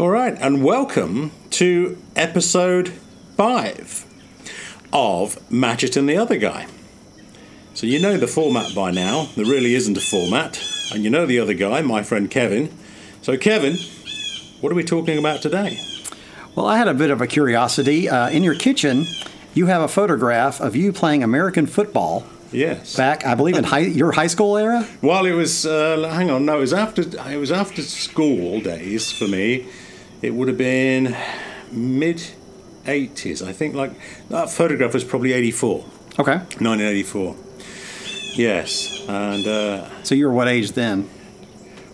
All right, and welcome to episode five of Matchett and the Other Guy. So, you know the format by now. There really isn't a format. And you know the other guy, my friend Kevin. So, Kevin, what are we talking about today? Well, I had a bit of a curiosity. Uh, in your kitchen, you have a photograph of you playing American football Yes. back, I believe, in high, your high school era. Well, it was. Uh, hang on, no, it was after. It was after school days for me. It would have been mid '80s, I think. Like that photograph was probably '84, Okay. 1984. Yes, and uh, So you were what age then?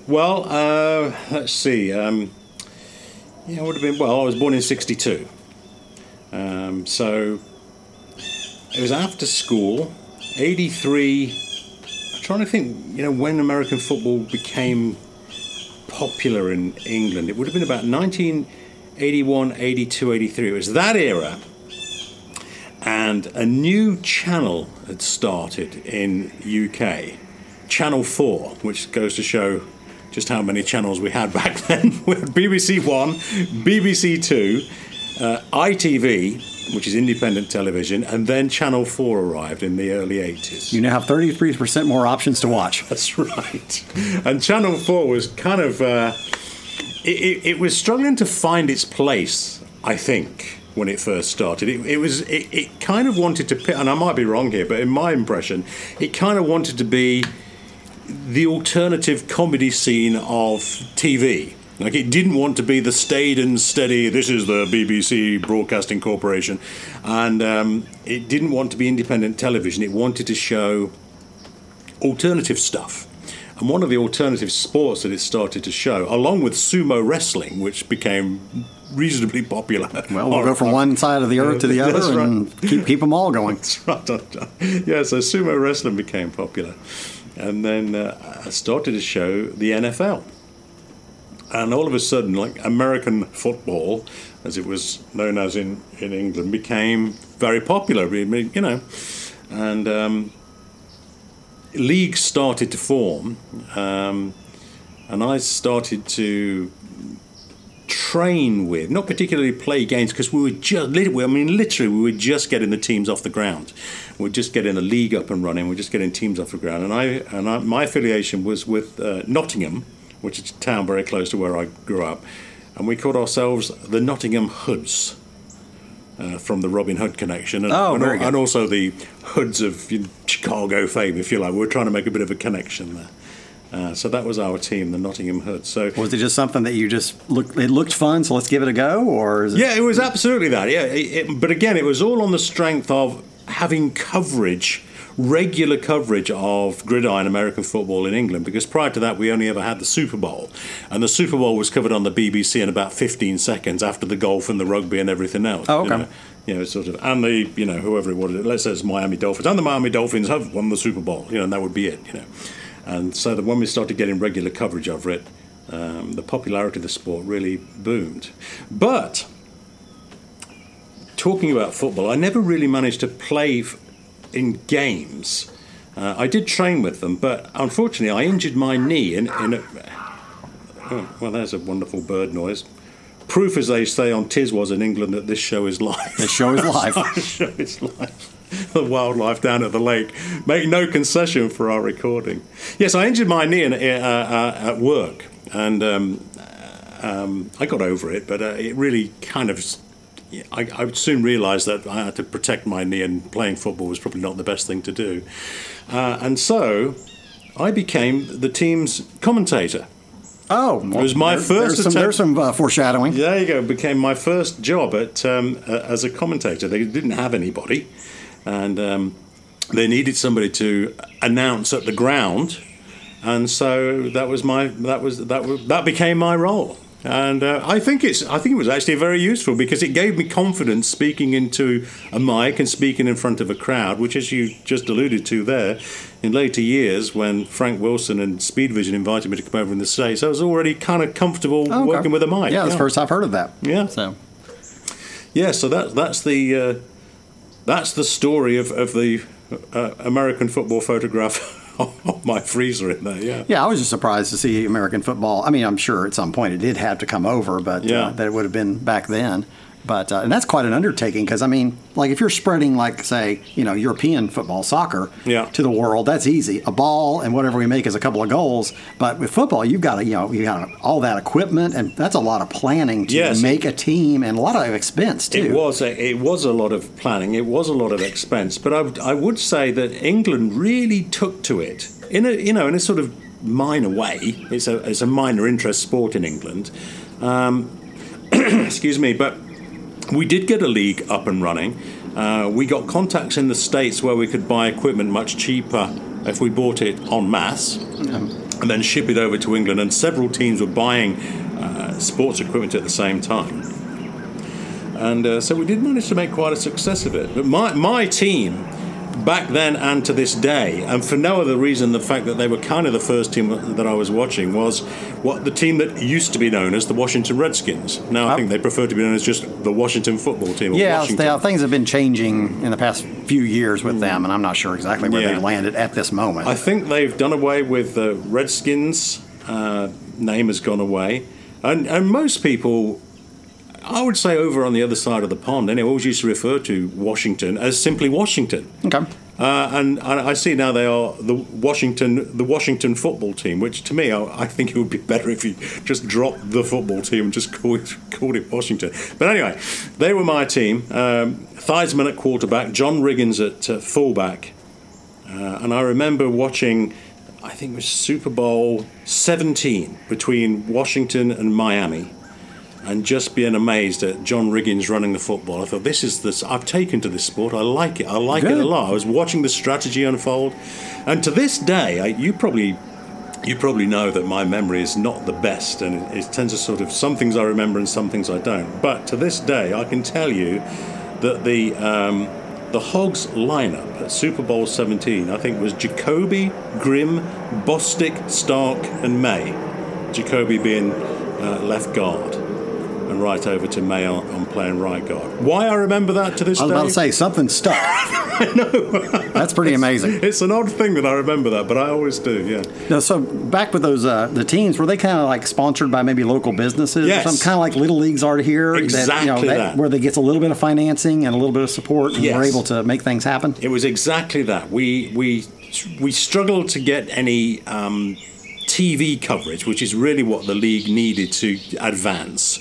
well, uh, let's see. Um, yeah, it would have been. Well, I was born in '62, um, so it was after school. '83. I'm trying to think. You know, when American football became popular in England, it would have been about 1981, 82, 83. It was that era, and a new channel had started in UK, Channel 4, which goes to show just how many channels we had back then. we had BBC One, BBC Two, uh, ITV, which is independent television, and then Channel 4 arrived in the early 80s. You now have 33% more options to watch. That's right. And Channel 4 was kind of. Uh, it, it, it was struggling to find its place, I think, when it first started. It, it was. It, it kind of wanted to. And I might be wrong here, but in my impression, it kind of wanted to be the alternative comedy scene of TV. Like it didn't want to be the staid and steady. This is the BBC Broadcasting Corporation, and um, it didn't want to be independent television. It wanted to show alternative stuff. And one of the alternative sports that it started to show, along with sumo wrestling, which became reasonably popular. Well, we'll go from one side of the earth to the other right. and keep, keep them all going. That's right. Yeah, so sumo wrestling became popular. And then uh, I started to show the NFL. And all of a sudden, like American football, as it was known as in, in England, became very popular, you know. And um, leagues started to form. Um, and I started to train with, not particularly play games, because we were just, I mean, literally, we were just getting the teams off the ground. We are just getting the league up and running. We are just getting teams off the ground. And I, and I, my affiliation was with uh, Nottingham, which is a town very close to where I grew up, and we called ourselves the Nottingham Hoods. Uh, from the Robin Hood connection, and, Oh, and, and also the Hoods of Chicago fame, if you like. We were trying to make a bit of a connection there. Uh, so that was our team, the Nottingham Hoods. So Was it just something that you just looked, it looked fun, so let's give it a go? Or is it, Yeah, it was absolutely that. Yeah, it, it, but again, it was all on the strength of having coverage, regular coverage of gridiron American football in England. Because prior to that, we only ever had the Super Bowl, and the Super Bowl was covered on the BBC in about 15 seconds after the golf and the rugby and everything else. Oh, you okay. know. You know, sort of, and the, you know, whoever it was, let's say it's Miami Dolphins, and the Miami Dolphins have won the Super Bowl, you know, and that would be it, you know. And so that when we started getting regular coverage of it, um, the popularity of the sport really boomed. But talking about football, I never really managed to play f- in games. Uh, I did train with them, but unfortunately, I injured my knee in, in a. Oh, well, there's a wonderful bird noise. Proof, as they say on Tiswas in England, that this show is live. The show is live. the show is live. The wildlife down at the lake make no concession for our recording. Yes, I injured my knee in, uh, uh, at work, and um, um, I got over it, but uh, it really kind of. I, I soon realised that I had to protect my knee, and playing football was probably not the best thing to do. Uh, and so I became the team's commentator. Oh, It was my there- first There's some, there's some uh, foreshadowing. There you go. Became my first job at um, uh, as a commentator. They didn't have anybody, and um, they needed somebody to announce at the ground, and so that was my that was that was, that became my role. And uh, I think it's I think it was actually very useful because it gave me confidence speaking into a mic and speaking in front of a crowd, which, as you just alluded to there, in later years when Frank Wilson and Speedvision invited me to come over in the States, I was already kind of comfortable Oh, okay. working with a mic. Yeah, that's the first I've heard of that. Yeah. So Yeah, so that, that's the uh, that's the story of, of the uh, American football photograph my freezer in there. Yeah. Yeah, I was just surprised to see American football. I mean, I'm sure at some point it did have to come over, but Yeah. uh, that it would have been back then. But uh, and that's quite an undertaking because I mean, like if you're spreading like say you know European football, soccer Yeah. to the world, that's easy. A ball and whatever we make is a couple of goals. But with football, you've got to you know you got all that equipment and that's a lot of planning to Yes. make a team and a lot of expense too. It was a, it was a lot of planning. It was a lot of expense. But I, would- would say that England really took to it in a you know in a sort of minor way. It's a it's a minor interest sport in England. Um, excuse me, but we did get a league up and running. Uh, we got contacts in the states where we could buy equipment much cheaper if we bought it en masse and then ship it over to England. And several teams were buying uh, sports equipment at the same time. And uh, so we did manage to make quite a success of it. But my, my team, back then and to this day, and for no other reason the fact that they were kind of the first team that I was watching, was what the team that used to be known as the Washington Redskins. Now I think they prefer to be known as just the Washington football team. Yeah, they- things have been changing in the past few years with them, and I'm not sure exactly where Yeah. they landed at this moment. I think they've done away with the Redskins uh, name has gone away, and and most people, I would say, over on the other side of the pond, anyway, always used to refer to Washington as simply Washington. okay. Uh, and, and I see now they are the Washington the Washington football team, which to me I, I think it would be better if you just dropped the football team and just call it, called it Washington. But anyway, they were my team. Um, Theismann at quarterback, John Riggins at uh, fullback, uh, and I remember watching. I think it was Super Bowl 17 between Washington and Miami and just being amazed at John Riggins running the football. I thought, this is this. I've taken to this sport. I like it. I like it a lot. I was watching the strategy unfold, and to this day, I, you probably. You probably know that my memory is not the best, and it, it tends to sort of some things I remember and some things I don't. But to this day, I can tell you that the um, the Hogs lineup at Super Bowl 17, I think, was Jacoby, Grimm, Bostic, Starke, and May. Jacoby being uh, left guard, and right over to May on, playing right guard. Why I remember that to this I was day? about to say something stuck. I know. That's pretty amazing. it's an odd thing that I remember that, but I always do. Yeah. Now, so back with those uh, the teams, were they kind of like sponsored by maybe local businesses Yes. or something? Kind of like little leagues are here. that, you know, Exactly that. Where they get a little bit of financing and a little bit of support, and Yes. we're able to make things happen. It was exactly that. We we we struggled to get any um, TV coverage, which is really what the league needed to advance.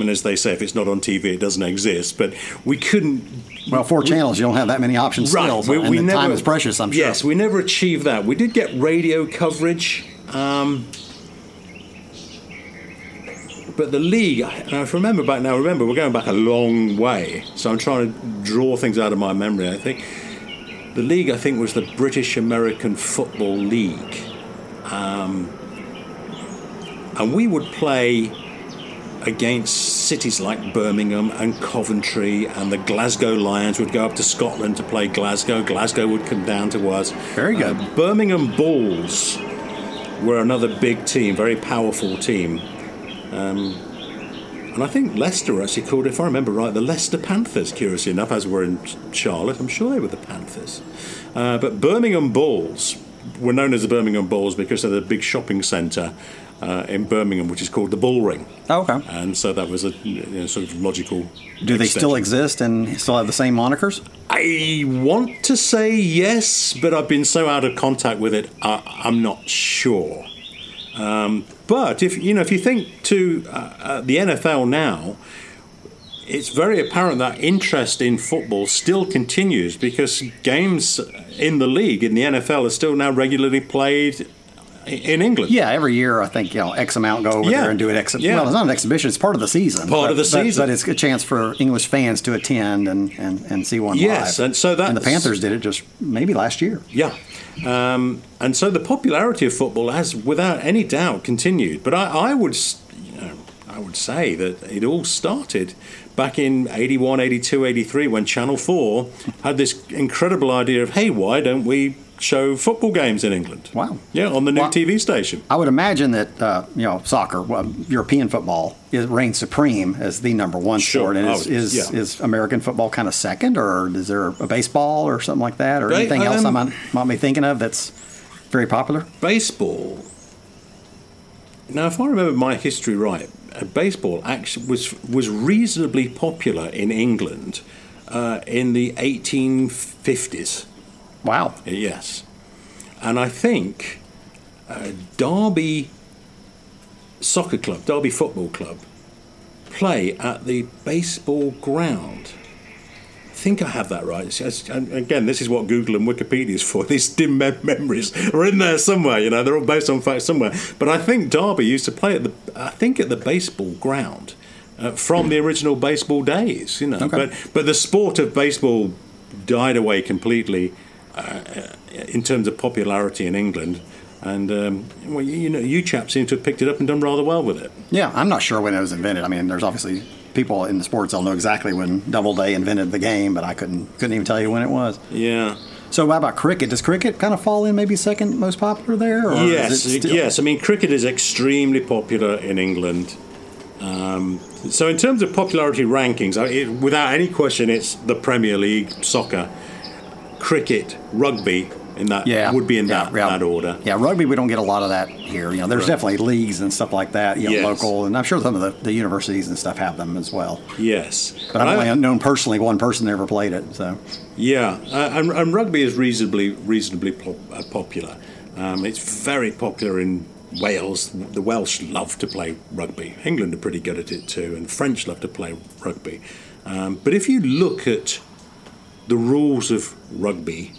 Mean, as they say, if it's not on TV, it doesn't exist. But we couldn't. Well, four channels, you don't have that many options still, so- and the time is precious. I'm sure. Yes, we never achieved that. We did get radio coverage. Um, but the league, and I remember back now, remember, we're going back a long way. So I'm trying to draw things out of my memory. I think the league, I think, was the British American Football League. Um, and we would play against cities like Birmingham and Coventry, and the Glasgow Lions would go up to Scotland to play Glasgow. Glasgow would come down to us. Very good. Uh, Birmingham Bulls were another big team, very powerful team. Um, and I think Leicester were actually called, if I remember right, the Leicester Panthers, curiously enough, as we're in Charlotte. I'm sure they were the Panthers. Uh, but Birmingham Bulls were known as the Birmingham Bulls because they're the big shopping centre uh, in Birmingham, which is called the Bull Ring. Oh, okay. And so that was a you know, sort of logical. Do they extension. still exist and still have the same monikers? I want to say yes, but I've been so out of contact with it, I, I'm not sure. Um, but if you know, if you think to uh, uh, the NFL now, it's very apparent that interest in football still continues because games in the league in the NFL are still now regularly played in England. Yeah, every year I think you know X amount go over Yeah. there and do an exhibition. Yeah. Well, it's not an exhibition; it's part of the season. Part but, of the season. but it's a chance for English fans to attend and, and, and see one Yes, live. and so and the Panthers did it just maybe last year. Yeah. Um, and so the popularity of football has, without any doubt, continued. But I, I would, you know, I would say that it all started back in 81, 82, 83 when Channel 4 had this incredible idea of, hey, why don't we show football games in England? Wow. Yeah, on the new Wow. TV station. I would imagine that uh, you know soccer, well, European football, is reigns supreme as the number one Sure. sport, and is is, yeah. is American football kind of second, or is there a baseball or something like that, or Right, anything else I um, might, might be thinking of that's very popular. Baseball. Now, if I remember my history right, uh, baseball actually was was reasonably popular in England uh, in the 1850s. Wow. Yes, and I think uh, Derby Soccer Club, Derby Football Club, play at the baseball ground. I think I have that right. It's- it's- and again, this is what Google and Wikipedia is for. These dim mem- memories are in there somewhere. You know, they're all based on facts somewhere. But I think Derby used to play at the, I think at the baseball ground uh, from the original baseball days. You know, Okay. but but the sport of baseball died away completely in terms of popularity in England. And um, well, you, you know, you chaps seem to have picked it up and done rather well with it. Yeah, I'm not sure when it was invented. I mean, there's obviously people in the sports that'll know exactly when Doubleday invented the game, but I couldn't couldn't even tell you when it was. Yeah. So, how about cricket? Does cricket kind of fall in maybe second most popular there? Or Yes, still- yes. I mean, cricket is extremely popular in England. Um, so, in terms of popularity rankings, I- it, without any question, it's the Premier League, soccer, cricket, rugby. In that Yeah, would be in yeah, that, yeah. that order. Yeah, rugby we don't get a lot of that here. You know, there's Right. definitely leagues and stuff like that, you know, Yes. local, and I'm sure some of the, the universities and stuff have them as well. Yes, But I've only known personally one person that ever played it. So, Yeah, uh, and, and rugby is reasonably reasonably po- uh, popular. Um, it's very popular in Wales. The Welsh love to play rugby. England are pretty good at it too, and French love to play rugby. Um, but if you look at the rules of rugby,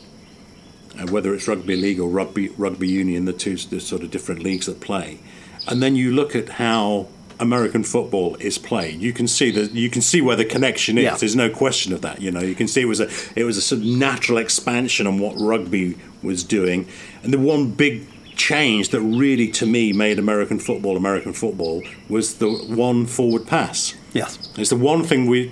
uh, whether it's rugby league or rugby rugby union, the two the sort of different leagues that play, and then you look at how American football is played, you can see that you can see where the connection is. Yeah. There's no question of that. You know, you can see it was a it was a sort of natural expansion on what rugby was doing, and the one big change that really to me made American football American football was the one forward pass. Yes. It's the one thing we,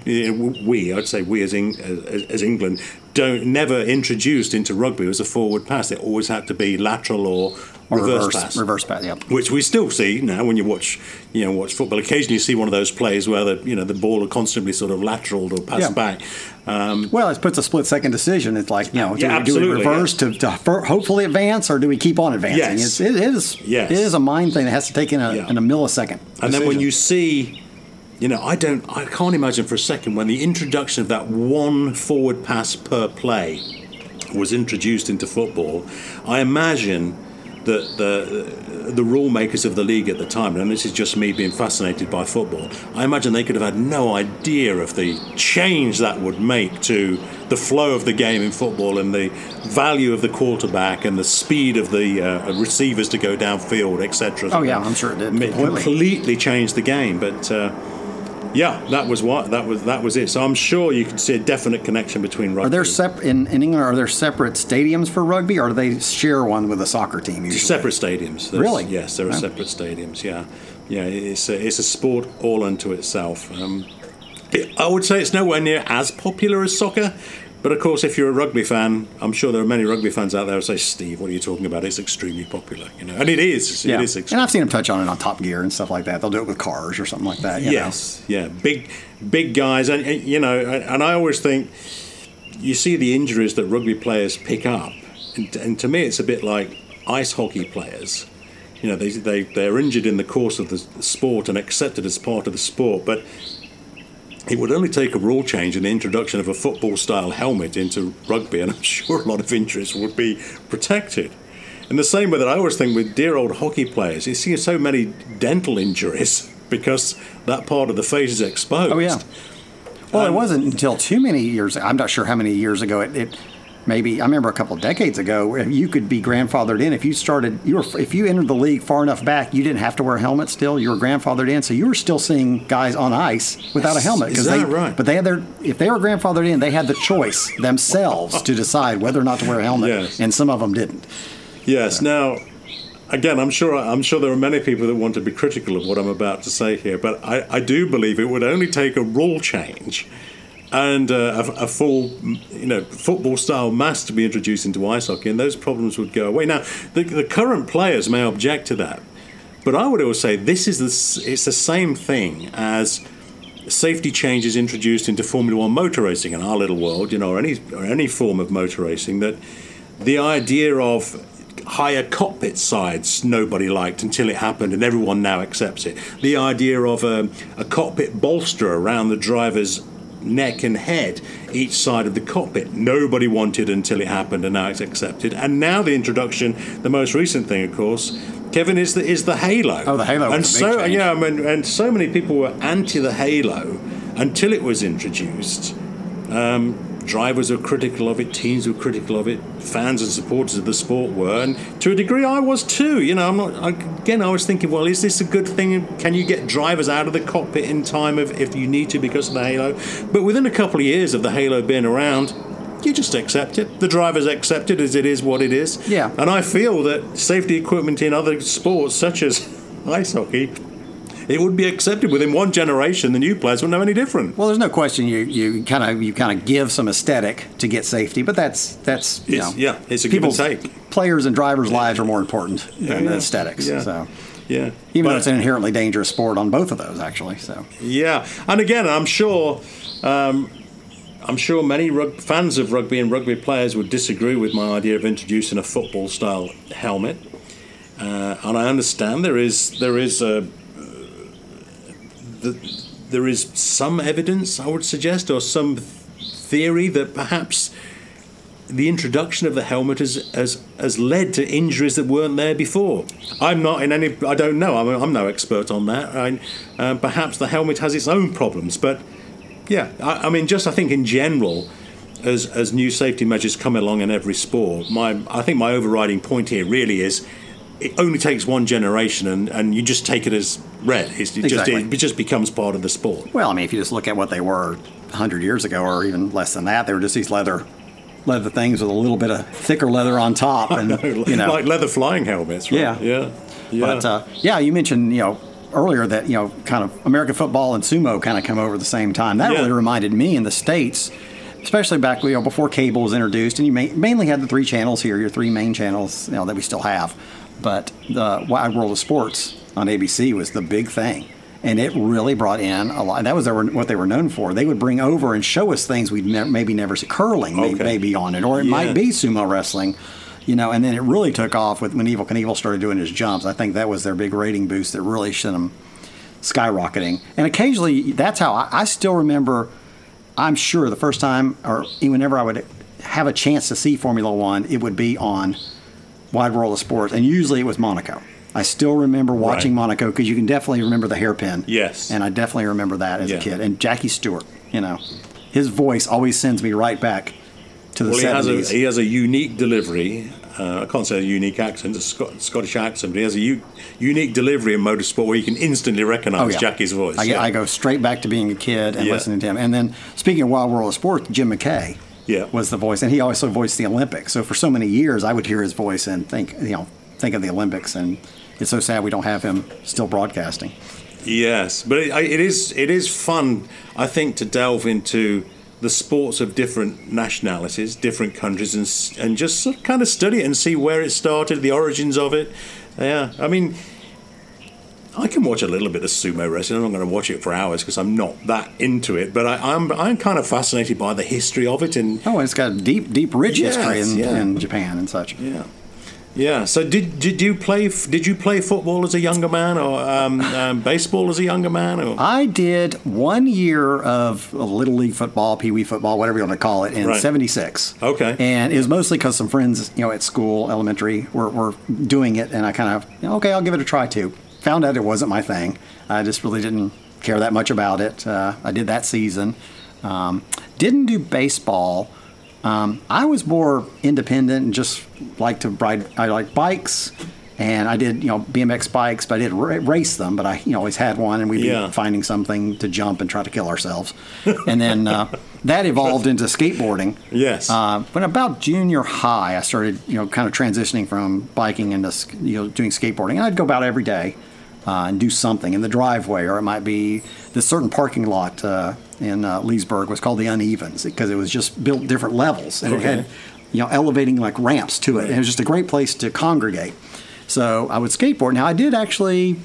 we I'd say we as, Eng, as, as England don't never introduced into rugby was a forward pass. It always had to be lateral or, Or reverse, reverse, pass. reverse pass, yeah. Which we still see now when you watch, you know, watch football. Occasionally, you see one of those plays where the, you know, the ball are constantly sort of lateral or passed Yeah. back. Um, Well, it puts a split second decision. It's like, you know, do, Yeah, we, do we reverse to, to hopefully advance or do we keep on advancing? Yes. It's, it, is, Yes. it is a mind thing that has to take in a, in a millisecond. And then when you see, you know, I don't, I can't imagine for a second when the introduction of that one forward pass per play was introduced into football, I imagine that the the rule makers of the league at the time, and this is just me being fascinated by football, I imagine they could have had no idea of the change that would make to the flow of the game in football and the value of the quarterback and the speed of the uh, receivers to go downfield, etc. Oh, yeah, I'm sure it did. It Completely. changed the game, but. Uh, yeah, that was what that was. That was it. So I'm sure you could see a definite connection between rugby. Are there sep- in, in England? Are there separate stadiums for rugby, or do they share one with a soccer team? Usually? separate stadiums? There's- Really? Yes, there are Oh. separate stadiums. Yeah, yeah. It's a, it's a sport all unto itself. Um, it, I would say it's nowhere near as popular as soccer, but of course, if you're a rugby fan, I'm sure there are many rugby fans out there who say, "Steve, what are you talking about? It's extremely popular." You know, and it is. Yeah. It is. and I've seen them touch on it on Top Gear and stuff like that. They'll do it with cars or something like that. you Yes, yeah, big, big guys, and and, you know, and I always think you see the injuries that rugby players pick up, and, and to me, it's a bit like ice hockey players. You know, they they they're injured in the course of the sport and accepted as part of the sport, but it would only take a rule change and the introduction of a football-style helmet into rugby, and I'm sure a lot of injuries would be protected. In the same way that I always think with dear old hockey players, you see so many dental injuries because that part of the face is exposed. Oh yeah. Well, it Um, wasn't until too many years. I'm not sure how many years ago it. it Maybe I remember a couple of decades ago where you could be grandfathered in if you started. You were if you entered the league far enough back, you didn't have to wear a helmet. Still, you were grandfathered in, so you were still seeing guys on ice without a helmet Is they. right? But they had their if they were grandfathered in, they had the choice themselves to decide whether or not to wear a helmet, Yes. and some of them didn't. Yes. Now, again, I'm sure I'm sure there are many people that want to be critical of what I'm about to say here, but I, I do believe it would only take a rule change and uh, a, a full, you know, football-style mask to be introduced into ice hockey, and those problems would go away. Now, the, the current players may object to that, but I would always say this is the, it's the same thing as safety changes introduced into Formula One motor racing in our little world, you know, or any or any form of motor racing. That the idea of higher cockpit sides nobody liked until it happened, and everyone now accepts it. The idea of a, a cockpit bolster around the driver's neck and head each side of the cockpit. Nobody wanted until it happened, and now it's accepted. And now the introduction, the most recent thing, of course, Kevin is the is the Halo. Oh, the Halo and was a big so I mean, and so many people were anti the Halo until it was introduced. Um, drivers were critical of it, teams were critical of it, fans and supporters of the sport were, and to a degree, I was too. You know, I'm not. I, again, I was thinking, well, is this a good thing? Can you get drivers out of the cockpit in time if, if you need to because of the Halo? But within a couple of years of the Halo being around. You just accept it. The drivers accept it as it is what it is. Yeah. And I feel that safety equipment in other sports, such as ice hockey, it would be accepted within one generation. The new players wouldn't know any different. Well, there's no question you you kind of you kind of give some aesthetic to get safety, but that's that's you It's- know yeah, it's a people's- take. Players and drivers' lives are more important than Yeah, aesthetics. yeah. So Yeah. even But- though it's an inherently dangerous sport on both of those, actually. So Yeah, and again, I'm sure, um, I'm sure many rug- fans of rugby and rugby players would disagree with my idea of introducing a football-style helmet. Uh, and I understand there is there is a the, there is some evidence I would suggest or some theory that perhaps the introduction of the helmet has, has, has led to injuries that weren't there before. I'm not in any, I don't know, I'm, I'm no expert on that. I, uh, perhaps the helmet has its own problems, but yeah, I, I mean, just I think in general, as, as new safety measures come along in every sport, my, I think my overriding point here really is it only takes one generation and, and you just take it as read. It's, it, just, Exactly. it just becomes part of the sport. well, I mean, if you just look at what they were 100 years ago, or even less than that, they were just these leather leather things with a little bit of thicker leather on top, and you know, like leather flying helmets, right? Yeah. Yeah. Yeah. But uh, yeah, you mentioned you know earlier that you know kind of American football and sumo kind of come over at the same time. That Yeah. really reminded me in the states, especially back you know before cable was introduced, and you mainly had the three channels here, your three main channels, you know that we still have. But the Wide World of Sports on ABC was the big thing. And it really brought in a lot. That was their, what they were known for. They would bring over and show us things we'd ne- maybe never see. Curling, may- Okay. maybe on it, or it Yeah. might be sumo wrestling you know, and then it really took off with when Evel Knievel started doing his jumps. I think that was their big rating boost that really sent them skyrocketing. And occasionally, that's how I, I still remember. I'm sure the first time, or whenever I would have a chance to see Formula One, it would be on Wide World of Sports, and usually it was Monaco. I still remember watching Right. Monaco because you can definitely remember the hairpin. Yes. and I definitely remember that as Yeah. a kid. And Jackie Stewart, you know, his voice always sends me right back to the Well, he has, a, 70s. he has a unique delivery. Uh, I can't say a unique accent, a Scot- Scottish accent, but he has a u- unique delivery in motorsport where you can instantly recognise Jackie's voice. Oh, I, yeah. I go straight back to being a kid and Yeah. listening to him. And then speaking of Wild World of Sports, Jim McKay Yeah. was the voice, and he also voiced the Olympics. So for so many years, I would hear his voice and think, you know, think of the Olympics. And it's so sad we don't have him still broadcasting. Yes, but it, it is it is fun, I think, to delve into the sports of different nationalities, different countries, and and just kind of study it and see where it started, the origins of it. Yeah, I mean, I can watch a little bit of sumo wrestling. I'm not going to watch it for hours because I'm not that into it. But I, I'm I'm kind of fascinated by the history of it and Oh, it's got a deep, deep, rich Yes, history in, yeah. in Japan and such. yeah. Yeah. So did did you play did you play football as a younger man or um, um, baseball as a younger man or I did one year of little league football, pee wee football, whatever you want to call it, in Right. '76. Okay. and it was mostly because some friends, you know, at school, elementary, were, were doing it, and I kind of, okay, I'll give it a try too. Found out it wasn't my thing. I just really didn't care that much about it. Uh, I did that season. Um, didn't do baseball. Um, I was more independent and just like to ride. I like bikes, and I did, you know, BMX bikes, but I did ra- race them. But I, you know, always had one, and we'd Yeah. be finding something to jump and try to kill ourselves. and then uh, that evolved into skateboarding. Yes. Uh, when about junior high, I started, you know, kind of transitioning from biking into, you know, doing skateboarding. And I'd go about every day uh, and do something in the driveway, or it might be this certain parking lot uh, in uh, Leesburg was called the Unevens because it was just built different levels and it Okay. had, you know, elevating like ramps to it. And it was just a great place to congregate. So I would skateboard. Now I did actually,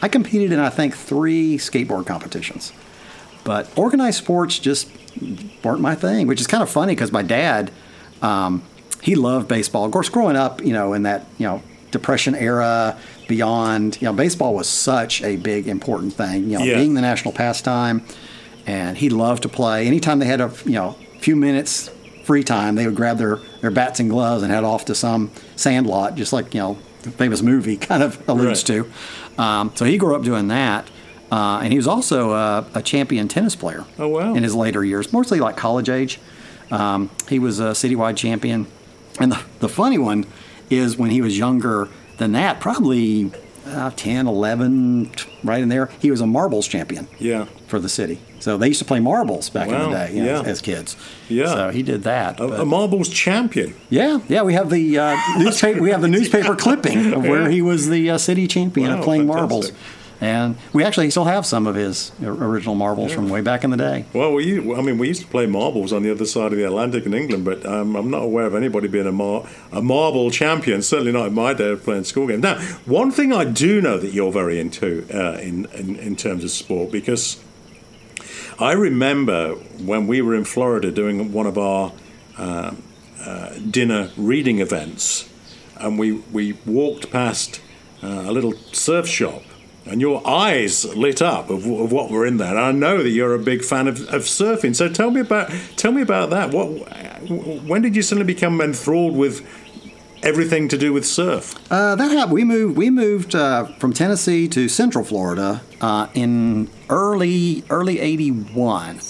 I competed in I think three skateboard competitions. But organized sports just weren't my thing, which is kind of funny because my dad, um, he loved baseball. Of course, growing up, you know, in that you know depression era, beyond, you know, baseball was such a big important thing. You know, Yeah. being the national pastime, and he loved to play. Anytime they had a you know few minutes free time, they would grab their their bats and gloves and head off to some sandlot, just like you know the famous movie kind of alludes Right. to. Um, so he grew up doing that. Uh, and he was also a, a champion tennis player Oh, wow. in his later years, mostly like college age. Um, he was a citywide champion. And the, the funny one is when he was younger than that, probably uh, 10, 11, right in there, he was a marbles champion Yeah. for the city. So they used to play marbles back in the day you know, yeah. as, as kids. Yeah. So he did that. A, a marbles champion. yeah, yeah, we have the uh, newspaper. We have the newspaper clipping of where Yeah. he was the uh, city champion Wow, of playing fantastic. marbles, and we actually still have some of his original marbles from way back in the day. Well, we, I mean, we used to play marbles on the other side of the Atlantic in England, but um, I'm not aware of anybody being a, mar- a marble champion. Certainly not in my day of playing school games. Now, one thing I do know that you're very into uh, in, in in terms of sport because I remember when we were in Florida doing one of our um, uh, dinner reading events, and we we walked past uh, a little surf shop, and your eyes lit up of, of what were in there. And I know that you're a big fan of, of surfing. So tell me about tell me about that. What when did you suddenly become enthralled with everything to do with surf? Uh, that happened. We moved. We moved uh, from Tennessee to Central Florida uh, in early early '81,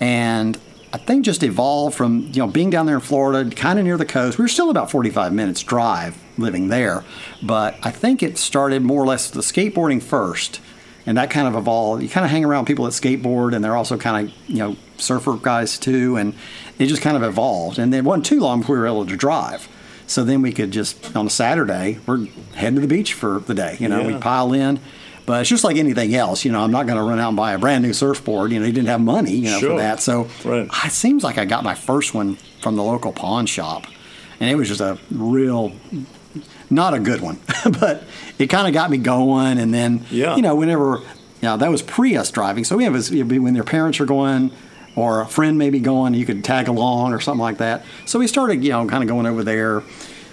and I think just evolved from you know being down there in Florida, kind of near the coast. We were still about 45 minutes drive living there, but I think it started more or less the skateboarding first, and that kind of evolved. You kind of hang around people that skateboard, and they're also kind of you know surfer guys too, and it just kind of evolved. And it wasn't too long before we were able to drive. So then we could just on a Saturday we're heading to the beach for the day. You know, we pile in. But it's just like anything else, you know. I'm not going to run out and buy a brand new surfboard. You know, he didn't have money, you know, Sure. for that. So Right. it seems like I got my first one from the local pawn shop, and it was just a real, not a good one, but it kind of got me going. And then, Yeah. you know, whenever, you know, that was pre us driving. So we have be when their parents are going, or a friend may be going, you could tag along or something like that. So we started, you know, kind of going over there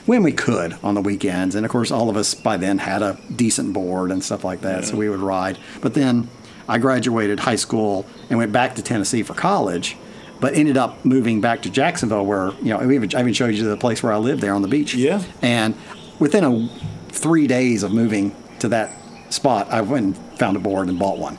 when we could on the weekends. And of course, all of us by then had a decent board and stuff like that, so we would ride. But then I graduated high school and went back to Tennessee for college, but ended up moving back to Jacksonville, where you know we even, I even showed you the place where I lived there on the beach. Yeah. And within a three days of moving to that spot, I went and found a board and bought one.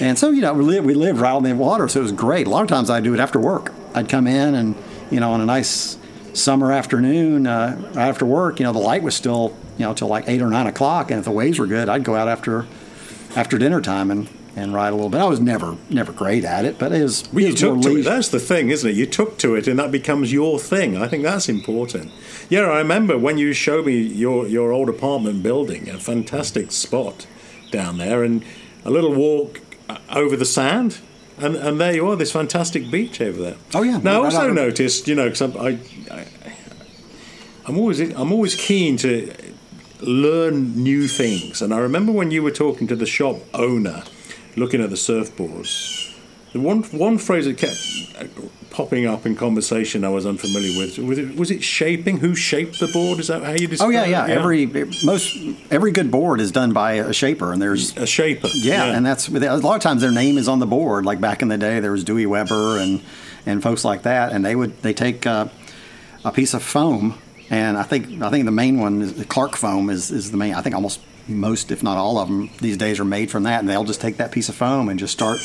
And so, you know, we lived, we lived right on the water, so it was great. A lot of times I'd do it after work. I'd come in and, you know, on a nice summer afternoon uh, after work, you know, the light was still, you know, till like eight or nine o'clock. And if the waves were good, I'd go out after after dinner time and, and ride a little bit. I was never never great at it, but it was. Well, you was took to it. That's the thing, isn't it? You took to it, and that becomes your thing. I think that's important. Yeah, I remember when you showed me your your old apartment building, a fantastic spot down there, and a little walk uh, over the sand. And, and there you are, this fantastic beach over there. Oh, yeah. Now I also noticed, you know, because I, I, I'm always I'm always keen to learn new things. And I remember when you were talking to the shop owner, looking at the surfboards, the one one phrase that kept popping up in conversation I was unfamiliar with was it, was it shaping? Who shaped the board? Is that how you describe? It? Oh yeah, yeah, it? Every most every good board is done by a shaper, and there's a shaper. Yeah, and that's a lot of times their name is on the board. Like back in the day, there was Dewey Weber and and folks like that, and they would they take uh, a piece of foam, and I think I think the main one is the Clark foam is is the main. I think almost most, if not all of them, these days are made from that, and they'll just take that piece of foam and just start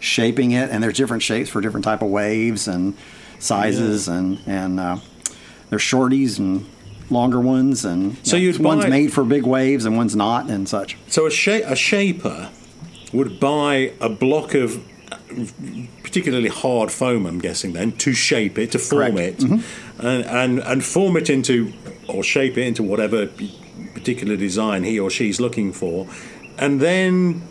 shaping it. And there's different shapes for different type of waves and sizes, and and uh, there's shorties and longer ones, and So you know, you'd one's buy- made for big waves and one's not, and such. So a, sha- a shaper would buy a block of particularly hard foam, I'm guessing then, to shape it, to form Correct. Mm-hmm. it, and, and and form it into or shape it into whatever particular design he or she's looking for, and then.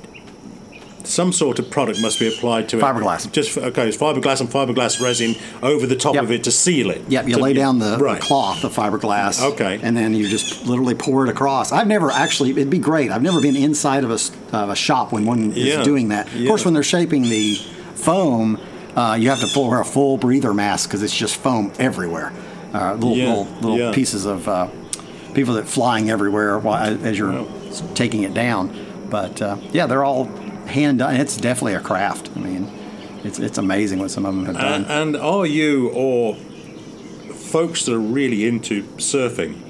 Some sort of product must be applied to it. Fiberglass. Just okay, it's fiberglass and fiberglass resin over the top Yep. of it to seal it. Yep, you To- lay down the, right. cloth, the fiberglass. Okay. And then you just literally pour it across. I've never actually, it'd be great. I've never been inside of a, of a shop when one Yeah, is doing that. Of yeah. course, when they're shaping the foam, uh, you have to pull, wear a full breather mask because it's just foam everywhere. uh, little Yeah, little, little yeah. pieces of uh, people that flying everywhere while, as you're Wow. taking it down. But uh, yeah, they're all hand done. It's definitely a craft. I mean, it's it's amazing what some of them have done. And, and are you or folks that are really into surfing?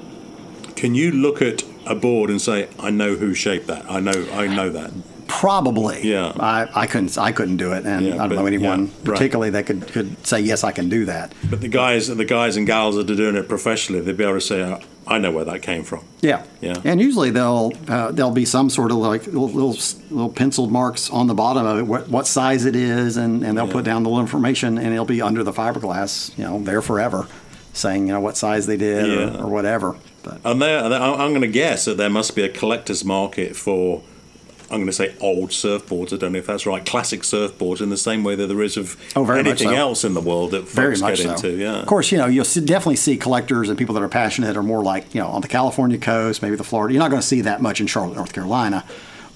Can you look at a board and say, "I know who shaped that. I know. I know that." Probably. Yeah. I, I couldn't I couldn't do it, and Yeah, I don't but- know anyone yeah, right. particularly that could, could say yes I can do that. But the guys, the guys and gals that are doing it professionally, they'd be able to say, "Oh, "I know where that came from." Yeah. Yeah. And usually they'll uh, there'll be some sort of like little, little little penciled marks on the bottom of it, what, what size it is, and, and they'll Yeah. put down the little information, and it'll be under the fiberglass, you know, there forever, saying you know what size they did Yeah. or, or whatever. But And there, I'm I'm going to guess that there must be a collector's market for. I'm going to say old surfboards. I don't know if that's right. Classic surfboards, in the same way that there is of Oh, very anything so. else in the world that very folks much get so. into. Yeah. Of course, you know you'll definitely see collectors and people that are passionate are more like you know on the California coast, maybe the Florida. You're not going to see that much in Charlotte, North Carolina.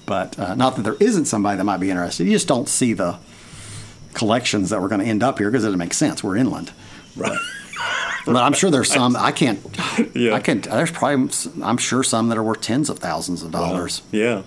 But uh, not that there isn't somebody that might be interested. You just don't see the collections that were going to end up here because it doesn't make sense. We're inland. Right. But I'm sure there's some. I can't. Yeah. I can't. There's probably. I'm sure some that are worth tens of thousands of dollars. Yeah,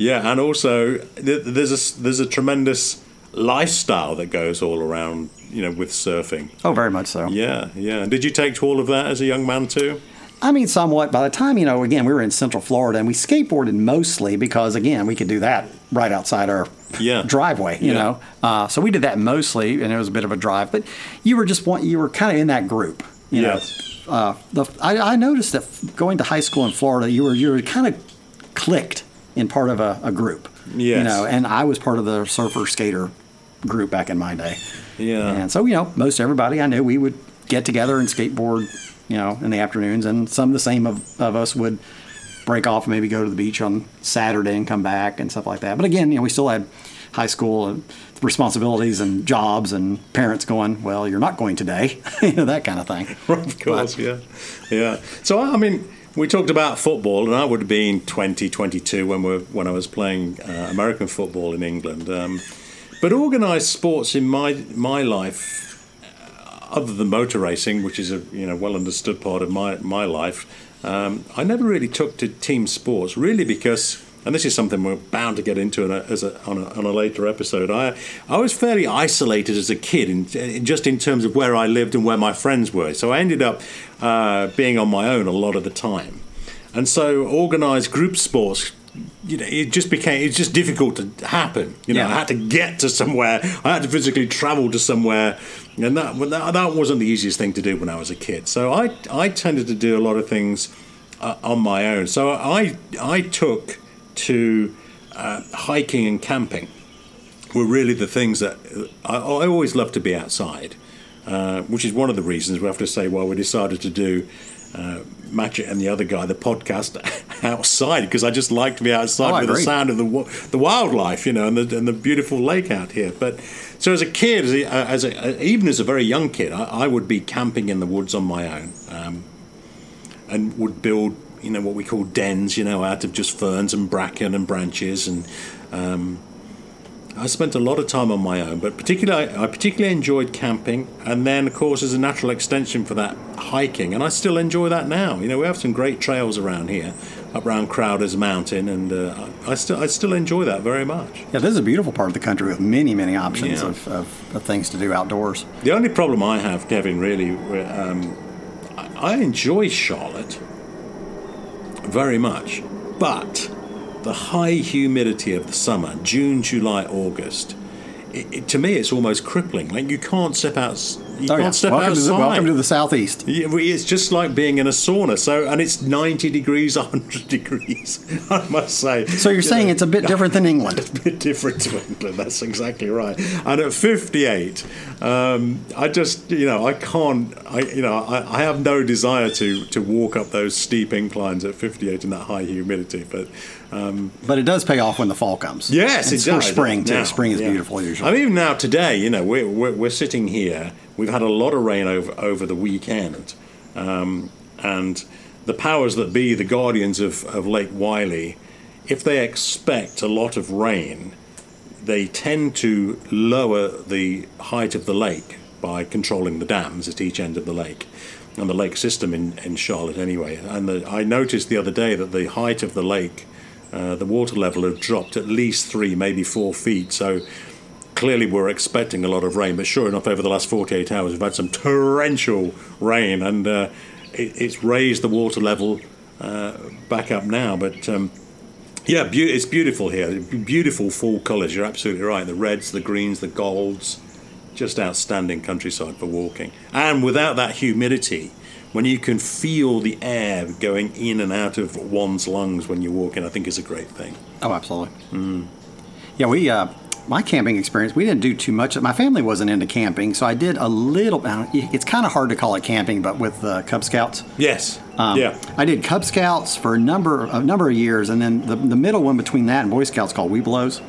yeah, and also th- there's a there's a tremendous lifestyle that goes all around, you know, with surfing. Oh, very much so. Yeah, yeah. Did you take to all of that as a young man too? I mean, somewhat. By the time you know, again, we were in Central Florida and we skateboarded mostly because again, we could do that right outside our Yeah. driveway. You Yeah. know, uh, so we did that mostly, and it was a bit of a drive. But you were just one. You were kind of in that group. You Yes. know, uh, the, I, I noticed that going to high school in Florida, you were you were kind of clicked in part of a, a group. You know, and I was part of the surfer skater group back in my day. Yeah. And so, you know, most everybody I knew, we would get together and skateboard, you know, in the afternoons. And some of the same of, of us would break off and maybe go to the beach on Saturday and come back and stuff like that. But again, you know, we still had high school responsibilities and jobs and parents going, well, you're not going today, you know, that kind of thing. of course, yeah, yeah. So I mean, we talked about football, and I would have been 20, 22 when we're, when I was playing uh, American football in England. Um, but organised sports in my my life, uh, other than motor racing, which is a you know well understood part of my my life, um, I never really took to team sports really because. And this is something we're bound to get into in a, as a, on, a, on a later episode. I I was fairly isolated as a kid, in, in, just in terms of where I lived and where my friends were. So I ended up uh, being on my own a lot of the time. And so organised group sports, you know, it just became it's just difficult to happen. You know, Yeah. I had to get to somewhere. I had to physically travel to somewhere, and that that, that wasn't the easiest thing to do when I was a kid. So I I tended to do a lot of things uh, on my own. So I I took to uh, hiking and camping were really the things that I, I always love to be outside, uh, which is one of the reasons we have to say why we decided to do uh, Matchett and the other guy the podcast outside because I just like to be outside Oh, with the sound of the the wildlife, you know, and the and the beautiful lake out here. But so as a kid, as a, as a even as a very young kid, I, I would be camping in the woods on my own. Um, and would build, you know, what we call dens, you know, out of just ferns and bracken and branches. And um, I spent a lot of time on my own, but particularly I particularly enjoyed camping. And then, of course, as a natural extension for that, hiking. And I still enjoy that now. You know, we have some great trails around here, up around Crowder's Mountain, and uh, I I still I still enjoy that very much. Yeah, this is a beautiful part of the country with many, many options Yeah. of, of, of things to do outdoors. The only problem I have, Kevin, really, um, I I enjoy Charlotte very much, but the high humidity of the summer, June, July, August, it, it, to me, it's almost crippling. Like you can't step out. You Oh, can't yeah. step welcome, to the, welcome to the southeast. It's just like being in a sauna. So, and it's ninety degrees, hundred degrees. I must say. So you're You saying know, it's a bit different than England. a bit different to England. That's exactly right. And at 58, um, I just, you know, I can't, I, you know, I, I have no desire to to walk up those steep inclines at 58 in that high humidity. But um, But it does pay off when the fall comes. yes, And it does. spring too. Now, spring is yeah. beautiful usually. I mean, even now today, you know, we're, we're, we're sitting here. We've had a lot of rain over over the weekend, um, and the powers that be, the guardians of, of Lake Wylie, if they expect a lot of rain, they tend to lower the height of the lake by controlling the dams at each end of the lake and the lake system in, in Charlotte anyway. And the, I noticed the other day that the height of the lake, uh, the water level had dropped at least three, maybe four feet. So clearly we're expecting a lot of rain. But sure enough, over the last 48 hours, we've had some torrential rain, and uh, it, it's raised the water level uh, back up now. But um, yeah, be- it's beautiful here. Beautiful fall colours. You're absolutely right. The reds, the greens, the golds. Just outstanding countryside for walking. And without that humidity, when you can feel the air going in and out of one's lungs when you're walking, I think is a great thing. Oh, absolutely. Mm. Yeah, we uh, my camping experience, we didn't do too much. My family wasn't into camping, so I did a little. It's kind of hard to call it camping, but with uh, Cub Scouts. Yes. Um, yeah. I did Cub Scouts for a number a number of years, and then the, the middle one between that and Boy Scouts called Webelos.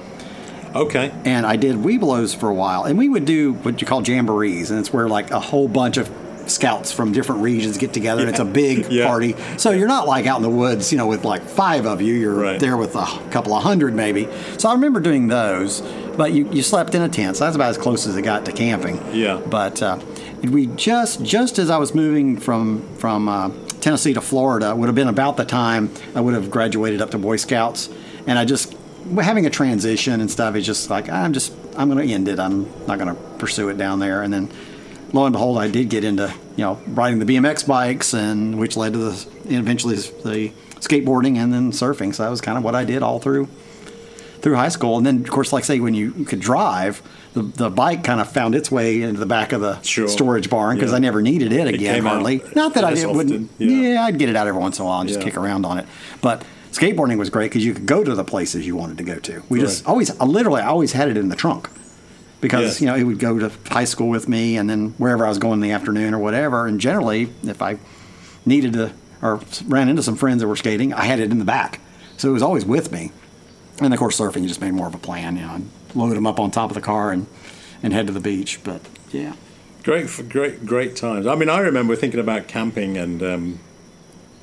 Okay. And I did Webelos for a while, and we would do what you call jamborees, and it's where like a whole bunch of scouts from different regions get together, and it's a big Yeah. party. So you're not like out in the woods, you know, with like five of you. You're Right. there with a couple of hundred maybe. So I remember doing those, but you, you slept in a tent, so that's about as close as it got to camping. Yeah. But uh, we just just as I was moving from from uh, Tennessee to Florida would have been about the time I would have graduated up to Boy Scouts, and I just having a transition and stuff is just like I'm just I'm going to end it. I'm not going to pursue it down there, and then lo and behold, I did get into you know riding the BMX bikes, and which led to the eventually the skateboarding and then surfing. So that was kind of what I did all through through high school. And then, of course, like say when you could drive, the, the bike kind of found its way into the back of the Sure. storage barn because Yeah. I never needed it again out hardly. Not that I did, wouldn't. yeah. Yeah. I'd get it out every once in a while and just Yeah. kick around on it. But skateboarding was great because you could go to the places you wanted to go to. We just always, I literally, I always had it in the trunk. Because Yeah. you know it would go to high school with me, and then wherever I was going in the afternoon or whatever. And generally, if I needed to or ran into some friends that were skating, I had it in the back, so it was always with me. And of course, surfing you just made more of a plan. You know, I'd load them up on top of the car and and head to the beach. But yeah, Great, great, great times. I mean, I remember thinking about camping, and um,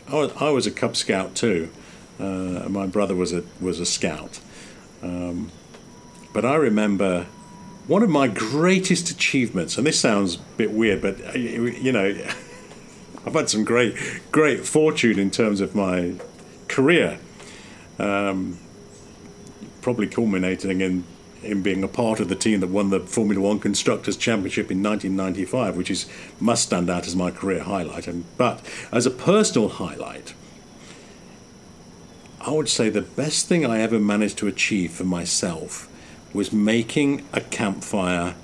I, was, I was a Cub Scout too. Uh, my brother was a was a scout, um, but I remember one of my greatest achievements, and this sounds a bit weird, but uh, you know, I've had some great, great fortune in terms of my career. Um, probably culminating in in being a part of the team that won the Formula One Constructors Championship in 1995, which is must stand out as my career highlight. And but as a personal highlight, I would say the best thing I ever managed to achieve for myself was making a campfire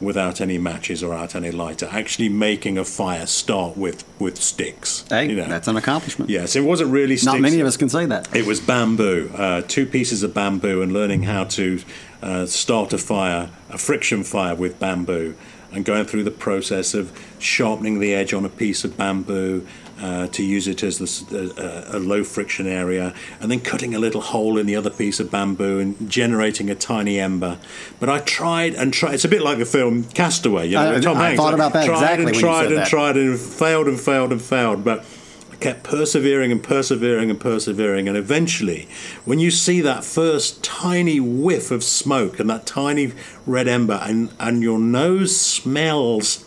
without any matches or out any lighter. Actually, making a fire start with with sticks. hey, you know. that's an accomplishment. yes, it wasn't really sticks. Not many of us can say that. It was bamboo, uh, two pieces of bamboo, and learning how to uh, start a fire, a friction fire with bamboo, and going through the process of sharpening the edge on a piece of bamboo uh, to use it as the, s- uh, a low friction area, and then cutting a little hole in the other piece of bamboo and generating a tiny ember. But I tried and tried. It's a bit like the film Castaway. You know, I- Tom I Hanks. thought about that tried exactly and tried and that. tried and failed and failed and failed, but. I kept persevering and persevering and persevering, and eventually, when you see that first tiny whiff of smoke and that tiny red ember, and, and your nose smells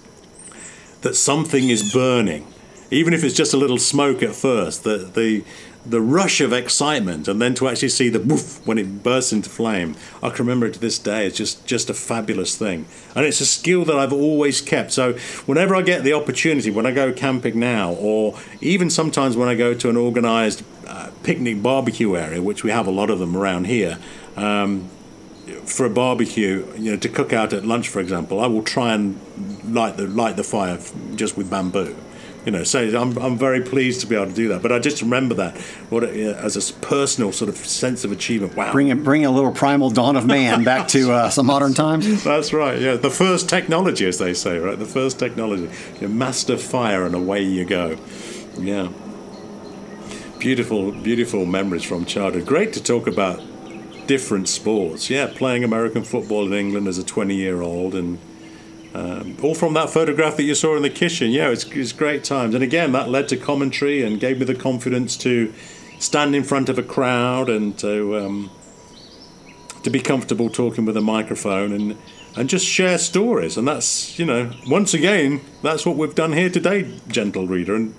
that something is burning, even if it's just a little smoke at first, the the the rush of excitement, and then to actually see the woof when it bursts into flame, I can remember it to this day. It's just just a fabulous thing, and it's a skill that I've always kept. So whenever I get the opportunity, when I go camping now, or even sometimes when I go to an organised uh, picnic barbecue area, which we have a lot of them around here. Um, for a barbecue, you know, to cook out at lunch, for example, I will try and light the light the fire just with bamboo. You know, so I'm, I'm very pleased to be able to do that. But I just remember that what uh, as a personal sort of sense of achievement. Wow, Bring it, bring a little primal dawn of man back to uh, some modern times. that's right. Yeah, the first technology, as they say, right? The first technology. You master fire, and away you go. Yeah. Beautiful, beautiful memories from childhood. Great to talk about different sports. Yeah, playing American football in England as a 20 year old, and um, all from that photograph that you saw in the kitchen. Yeah, it's, it's great times. And again, that led to commentary and gave me the confidence to stand in front of a crowd and to. Um, to be comfortable talking with a microphone and and just share stories. And that's, you know, once again, that's what we've done here today, gentle reader. And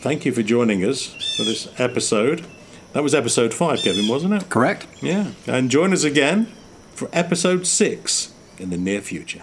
thank you for joining us for this episode. That was episode five, Kevin, wasn't it? Correct. Yeah. And join us again for episode six in the near future.